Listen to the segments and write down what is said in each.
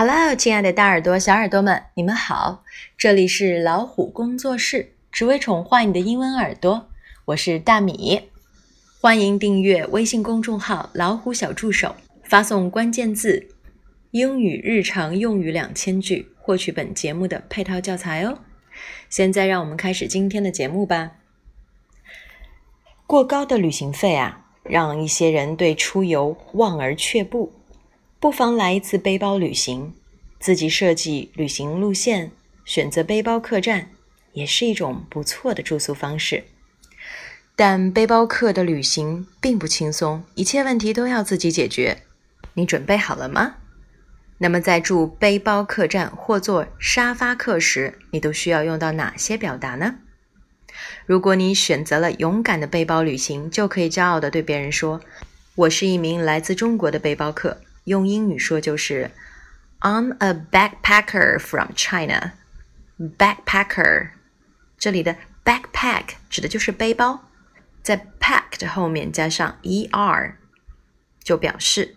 Hello，亲爱的大耳朵、小耳朵们，你们好！这里是老虎工作室，只为宠坏你的英文耳朵。我是大米，欢迎订阅微信公众号“老虎小助手”，发送关键字“英语日常用语两千句”，获取本节目的配套教材哦。现在让我们开始今天的节目吧。过高的旅行费啊，让一些人对出游望而却步。不妨来一次背包旅行，自己设计旅行路线，选择背包客栈，也是一种不错的住宿方式。但背包客的旅行并不轻松，一切问题都要自己解决。你准备好了吗？那么在住背包客栈或坐沙发客时，你都需要用到哪些表达呢？如果你选择了勇敢的背包旅行，就可以骄傲地对别人说：“我是一名来自中国的背包客。”用英语说就是 "I'm a backpacker from China." Backpacker，这里的 backpack 指的就是背包，在 pack 的后面加上 er，就表示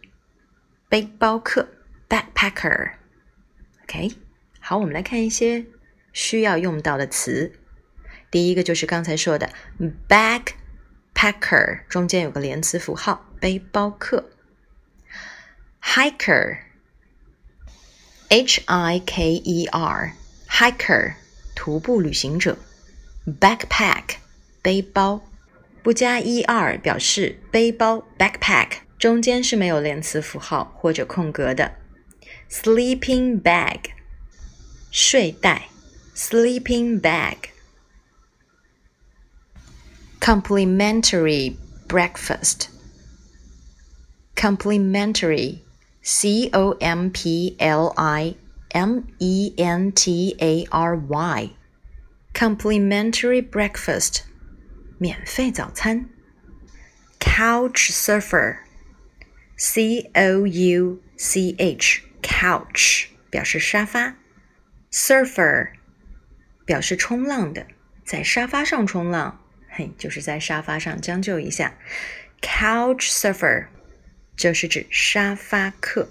背包客 backpacker。OK，好，我们来看一些需要用到的词。第一个就是刚才说的 backpacker，中间有个连词符号，背包客。hiker, h i k e r, hiker，徒步旅行者。backpack，背包，不加 e r 表示背包 backpack，中间是没有连词符号或者空格的。sleeping bag，睡袋，sleeping bag。complimentary breakfast complimentary C O M P L I M E N T A R Y complimentary breakfast 免费早餐 couch surfer C O U C H couch 表示沙发 surfer 表示冲浪的，在沙发上冲浪，嘿，就是在沙发上将就一下 couch surfer 就是指沙发客。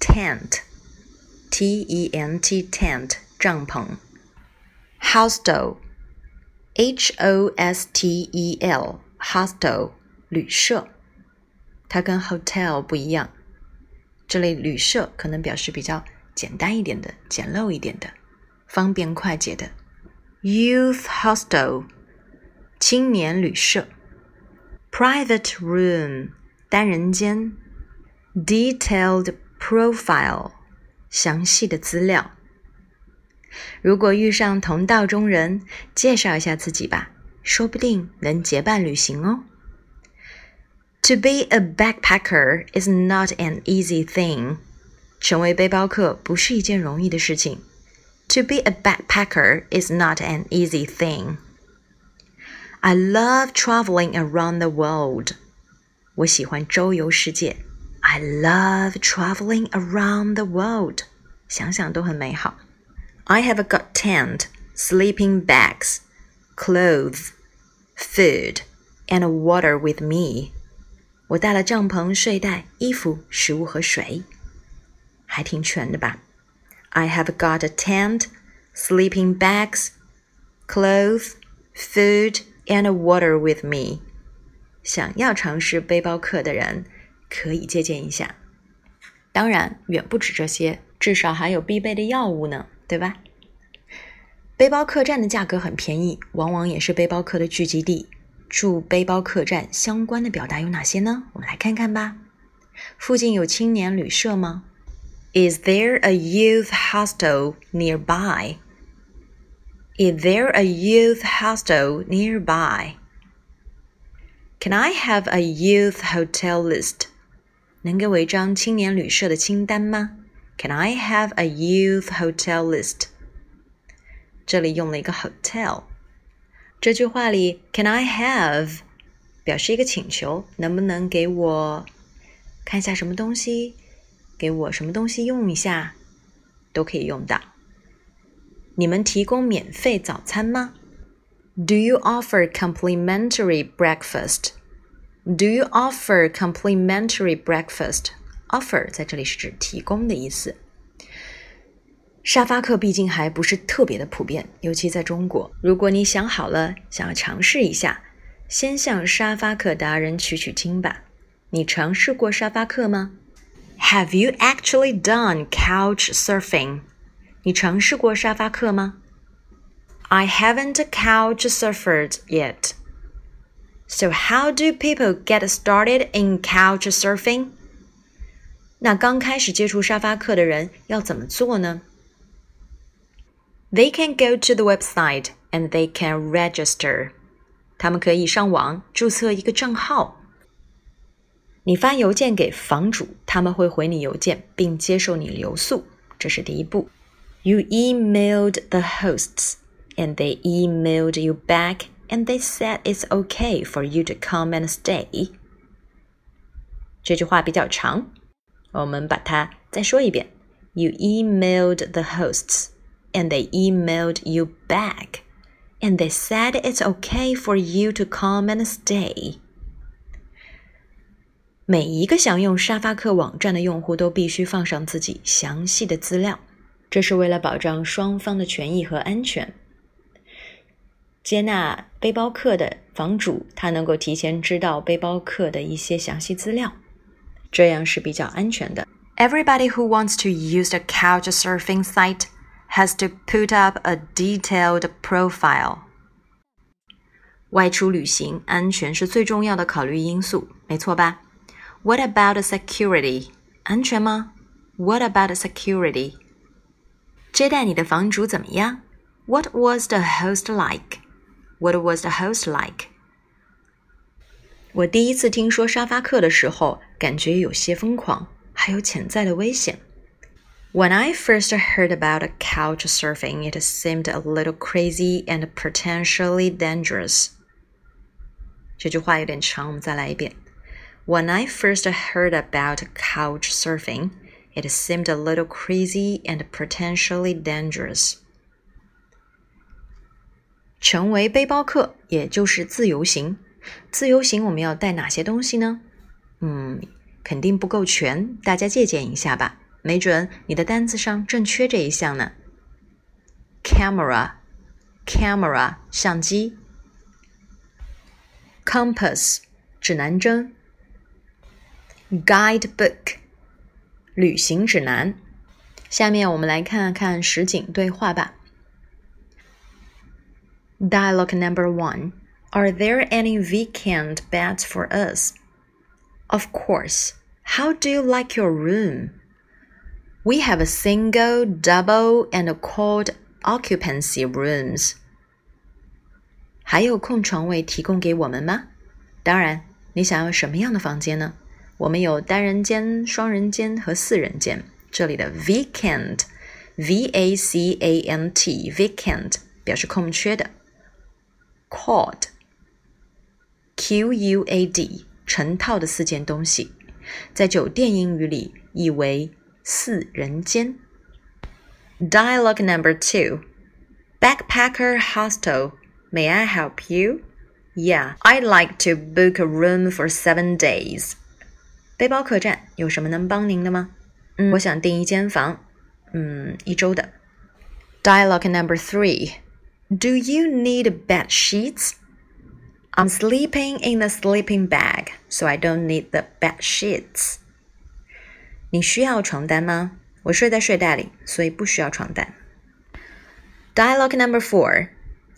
tent，t e n t tent 帐篷。hostel，h o s t e l hostel 旅社。它跟 hotel 不一样，这类旅社可能表示比较简单一点的、简陋一点的、方便快捷的。youth hostel 青年旅社。private room 单人间，detailed profile，详细的资料。如果遇上同道中人，介绍一下自己吧，说不定能结伴旅行哦。To be a backpacker is not an easy thing。成为背包客不是一件容易的事情。To be a backpacker is not an easy thing. I love traveling around the world. 我喜欢周游世界。I love traveling around the world。想想都很美好。I have got tent, sleeping bags, clothes, food, and water with me。我带了帐篷、睡袋、衣服、食物和水，还挺全的吧？I have got a tent, sleeping bags, clothes, food, and water with me。 想要尝试背包客的人可以借鉴一下。当然，远不止这些，至少还有必备的药物呢，对吧？背包客栈的价格很便宜，往往也是背包客的聚集地。住背包客栈相关的表达有哪些呢？我们来看看吧。附近有青年旅社吗？Is there a youth hostel nearby? Is there a youth hostel nearby? Can I have a youth hotel list？能给我一张青年旅社的清单吗？Can I have a youth hotel list？这里用了一个 hotel。这句话里，Can I have 表示一个请求，能不能给我看一下什么东西？给我什么东西用一下，都可以用到。你们提供免费早餐吗？Do you offer complimentary breakfast? Do you offer complimentary breakfast? offer 在这里是指提供的意思。沙发客毕竟还不是特别的普遍，尤其在中国。如果你想好了想要尝试一下，先向沙发客达人取取经吧。你尝试过沙发客吗？Have you actually done couch surfing？你尝试过沙发客吗 ？I haven't couch surfed yet. So how do people get started in couch surfing？那刚开始接触沙发客的人要怎么做呢？they can go to the website and they can register. 他们可以上网注册一个账号。你发邮件给房主，他们会回你邮件并接受你留宿，这是第一步。You emailed the hosts and they emailed you back and they said it's okay for you to come and stay. 这句话比较长，我们把它再说一遍。You emailed the hosts and they emailed you back and they said it's okay for you to come and stay. 每一个想用沙发客网站的用户都必须放上自己详细的资料，这是为了保障双方的权益和安全。 接纳背包客的房主，他能够提前知道背包客的一些详细资料，这样是比较安全的。Everybody who wants to use the couch surfing site has to put up a detailed profile. 外出旅行，安全是最重要的考虑因素，没错吧？What about security？安全吗？What about security？接待你的房主怎么样？What was the host like？What was the host like？我第一次听说沙发客的时候，感觉有些疯狂，还有潜在的危险。when I first heard about couch surfing, it seemed a little crazy and potentially dangerous. 这句话有点长，我们再来一遍。When I first heard about couch surfing, it seemed a little crazy and potentially dangerous. 成为背包客，也就是自由行。自由行我们要带哪些东西呢？嗯，肯定不够全，大家借鉴一下吧。没准你的单子上正缺这一项呢。Camera，camera 相机。Compass 指南针。Guidebook 旅行指南。下面我们来看看实景对话吧。Dialogue number one. Are there any weekend beds for us? Of course. How do you like your room? We have a single, double, and quad occupancy rooms. 还有空床位提供给我们吗？当然，你想要什么样的房间呢？我们有单人间、双人间和四人间。这里的 vacant，v a c a n t，vacant 表示空缺的。 quad，q u a d，成套的四件东西，在酒店英语里译为四人间。Dialogue number two Backpacker Hostel. May I help you? Yeah, I'd like to book a room for seven days. 背包客栈有什么能帮您的吗？嗯，我想订一间房，嗯，一周的。Dialogue number three. Do you need bed sheets? I'm sleeping in the sleeping bag, so I don't need the bed sheets. 你需要床单吗？我睡在睡袋里，所以不需要床单。Dialogue number four.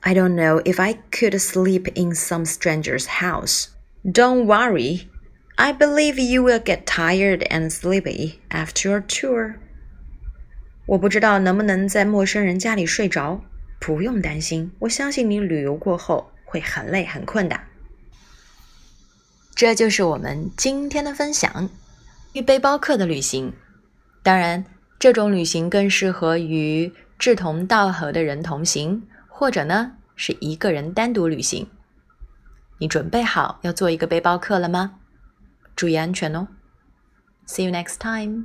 I don't know if I could sleep in some stranger's house. Don't worry. I believe you will get tired and sleepy after your tour. 我不知道能不能在陌生人家里睡着。 不用担心，我相信你旅游过后会很累很困的。这就是我们今天的分享。与背包客的旅行，当然，这种旅行更适合与志同道合的人同行，或者呢是一个人单独旅行。你准备好要做一个背包客了吗？注意安全哦。See you next time.